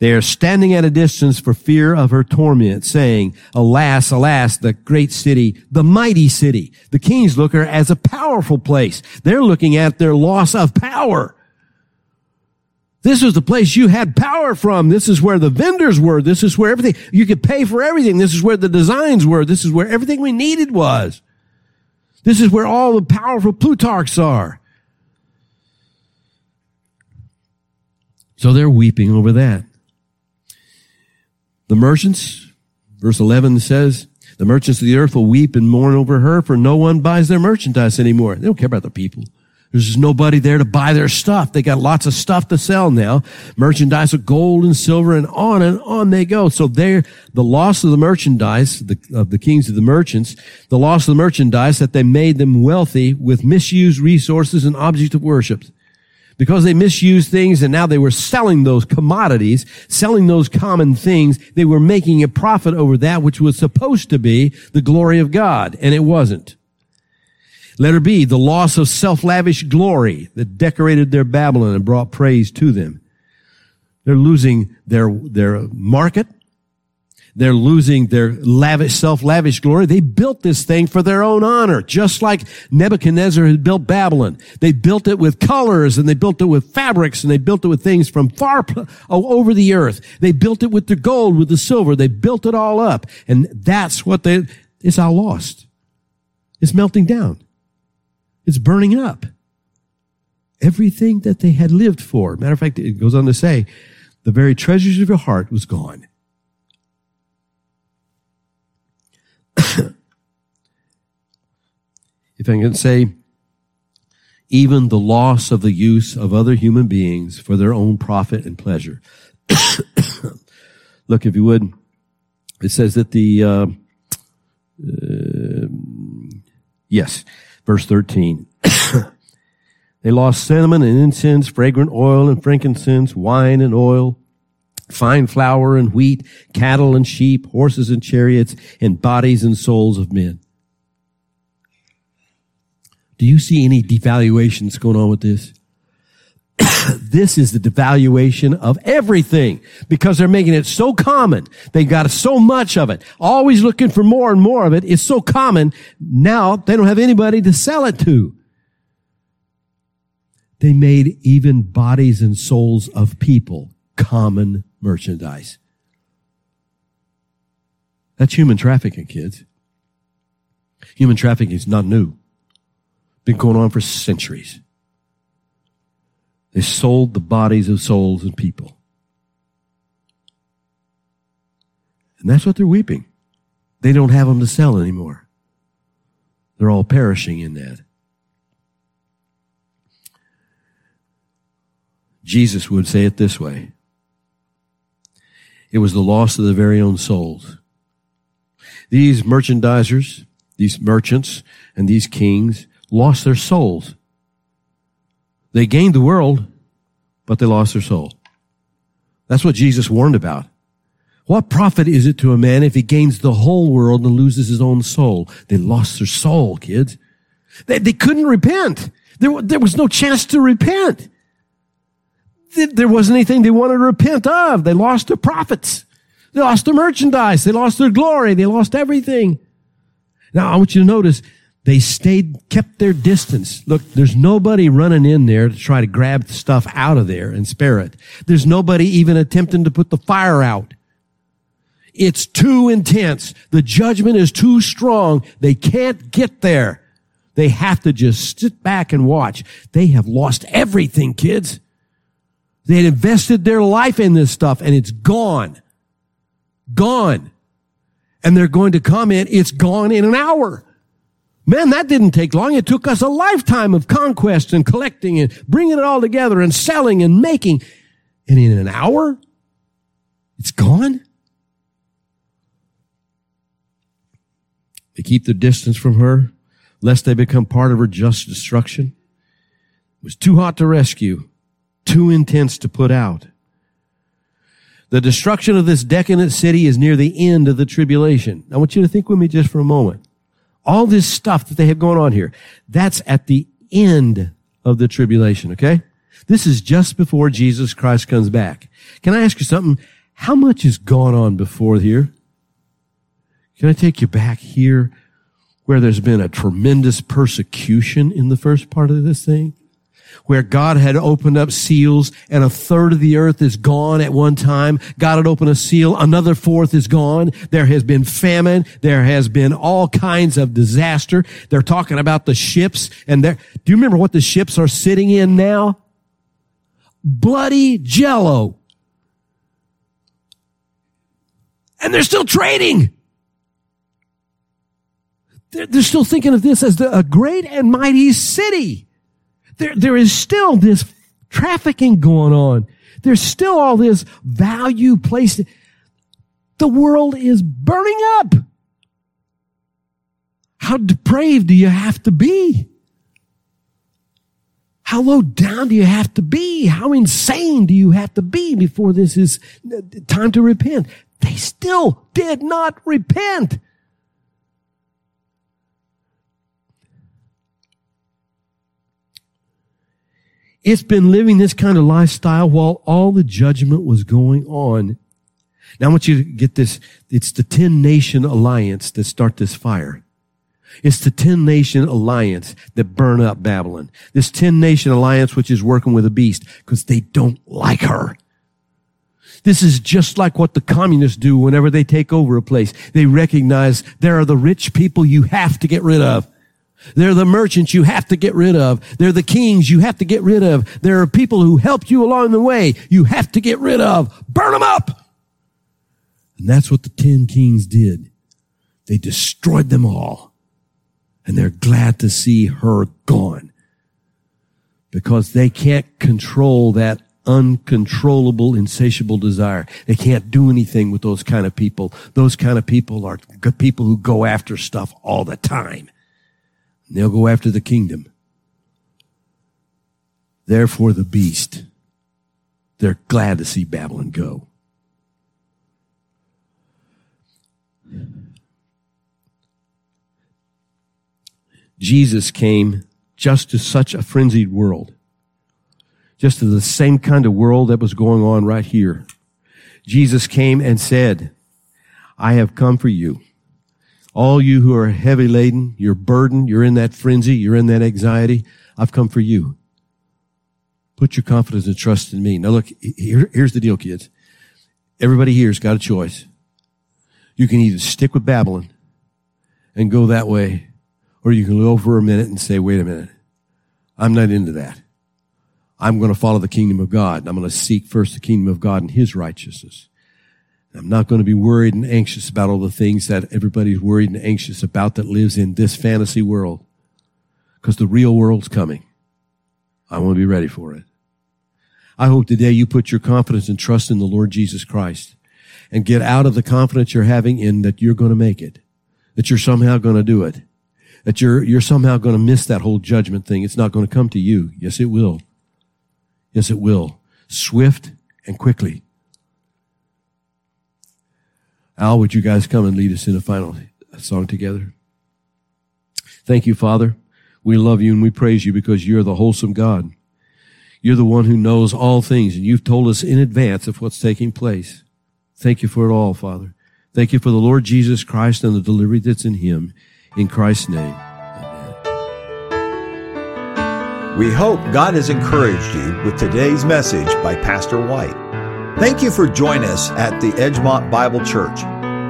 They are standing at a distance for fear of her torment, saying, Alas, alas, the great city, the mighty city. The kings look her as a powerful place. They're looking at their loss of power. This was the place you had power from. This is where the vendors were. This is where everything, you could pay for everything. This is where the designs were. This is where everything we needed was. This is where all the powerful Plutarchs are. So they're weeping over that. The merchants, verse 11 says, the merchants of the earth will weep and mourn over her for no one buys their merchandise anymore. They don't care about the people. There's nobody there to buy their stuff. They got lots of stuff to sell now. Merchandise of gold and silver and on and on they go. So there, the loss of the merchandise, the, of the kings of the merchants, the loss of the merchandise that they made them wealthy with misused resources and objects of worship because they misused things and now they were selling those commodities, selling those common things. They were making a profit over that which was supposed to be the glory of God, and it wasn't. Letter B, the loss of self-lavish glory that decorated their Babylon and brought praise to them. They're losing their, their market. They're losing their lavish, self-lavish glory. They built this thing for their own honor, just like Nebuchadnezzar had built Babylon. They built it with colors and they built it with fabrics and they built it with things from far over the earth. They built it with the gold, with the silver. They built it all up. And that's what they, it's all lost. It's melting down. It's burning up. Everything that they had lived for. Matter of fact, it goes on to say, the very treasures of your heart was gone. If I can say, even the loss of the use of other human beings for their own profit and pleasure. Look, if you would, it says that the, uh, uh, yes, verse 13. they lost cinnamon and incense, fragrant oil and frankincense, wine and oil, fine flour and wheat, cattle and sheep, horses and chariots, and bodies and souls of men. Do you see any devaluations going on with this? this is the devaluation of everything because they're making it so common. They got so much of it, always looking for more and more of it. It's so common. Now they don't have anybody to sell it to. They made even bodies and souls of people common merchandise. That's human trafficking, kids. Human trafficking is not new. Been going on for centuries. They sold the bodies of souls and people. And that's what they're weeping. They don't have them to sell anymore. They're all perishing in that. Jesus would say it this way it was the loss of their very own souls. These merchandisers, these merchants, and these kings lost their souls. They gained the world, but they lost their soul. That's what Jesus warned about. What profit is it to a man if he gains the whole world and loses his own soul? They lost their soul, kids. They, they couldn't repent. There, there was no chance to repent. There wasn't anything they wanted to repent of. They lost their profits. They lost their merchandise. They lost their glory. They lost everything. Now, I want you to notice they stayed, kept their distance. Look, there's nobody running in there to try to grab the stuff out of there and spare it. There's nobody even attempting to put the fire out. It's too intense. The judgment is too strong. They can't get there. They have to just sit back and watch. They have lost everything, kids. They had invested their life in this stuff and it's gone. Gone. And they're going to comment, it's gone in an hour. Man, that didn't take long. It took us a lifetime of conquest and collecting and bringing it all together and selling and making. And in an hour, it's gone. They keep the distance from her, lest they become part of her just destruction. It was too hot to rescue too intense to put out. The destruction of this decadent city is near the end of the tribulation. I want you to think with me just for a moment. All this stuff that they have going on here, that's at the end of the tribulation, okay? This is just before Jesus Christ comes back. Can I ask you something? How much has gone on before here? Can I take you back here where there's been a tremendous persecution in the first part of this thing? Where God had opened up seals and a third of the earth is gone at one time. God had opened a seal. Another fourth is gone. There has been famine. There has been all kinds of disaster. They're talking about the ships and there, do you remember what the ships are sitting in now? Bloody jello. And they're still trading. They're, they're still thinking of this as the, a great and mighty city. There, there is still this trafficking going on. There's still all this value placed. The world is burning up. How depraved do you have to be? How low down do you have to be? How insane do you have to be before this is uh, time to repent? They still did not repent. It's been living this kind of lifestyle while all the judgment was going on. Now I want you to get this. It's the 10 nation alliance that start this fire. It's the 10 nation alliance that burn up Babylon. This 10 nation alliance, which is working with a beast because they don't like her. This is just like what the communists do whenever they take over a place. They recognize there are the rich people you have to get rid of. They're the merchants you have to get rid of. They're the kings you have to get rid of. There are people who helped you along the way you have to get rid of. Burn them up! And that's what the ten kings did. They destroyed them all. And they're glad to see her gone. Because they can't control that uncontrollable, insatiable desire. They can't do anything with those kind of people. Those kind of people are people who go after stuff all the time. They'll go after the kingdom. Therefore, the beast, they're glad to see Babylon go. Jesus came just to such a frenzied world, just to the same kind of world that was going on right here. Jesus came and said, I have come for you all you who are heavy laden, you're burdened, you're in that frenzy, you're in that anxiety, I've come for you. Put your confidence and trust in me. Now look, here, here's the deal, kids. Everybody here's got a choice. You can either stick with Babylon and go that way, or you can go for a minute and say, wait a minute. I'm not into that. I'm going to follow the kingdom of God. I'm going to seek first the kingdom of God and his righteousness. I'm not going to be worried and anxious about all the things that everybody's worried and anxious about that lives in this fantasy world. Because the real world's coming. I want to be ready for it. I hope today you put your confidence and trust in the Lord Jesus Christ and get out of the confidence you're having in that you're going to make it, that you're somehow going to do it, that you're, you're somehow going to miss that whole judgment thing. It's not going to come to you. Yes, it will. Yes, it will. Swift and quickly. Al, would you guys come and lead us in a final song together? Thank you, Father. We love you and we praise you because you're the wholesome God. You're the one who knows all things and you've told us in advance of what's taking place. Thank you for it all, Father. Thank you for the Lord Jesus Christ and the delivery that's in him. In Christ's name. Amen. We hope God has encouraged you with today's message by Pastor White. Thank you for joining us at the Edgemont Bible Church.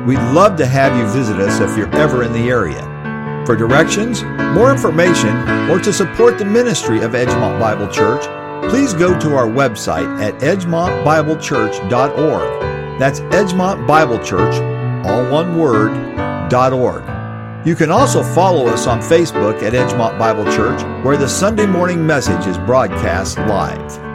We'd love to have you visit us if you're ever in the area. For directions, more information, or to support the ministry of Edgemont Bible Church, please go to our website at edgemontbiblechurch.org. That's Edgemont Bible Church, all one word, .org. You can also follow us on Facebook at Edgemont Bible Church, where the Sunday morning message is broadcast live.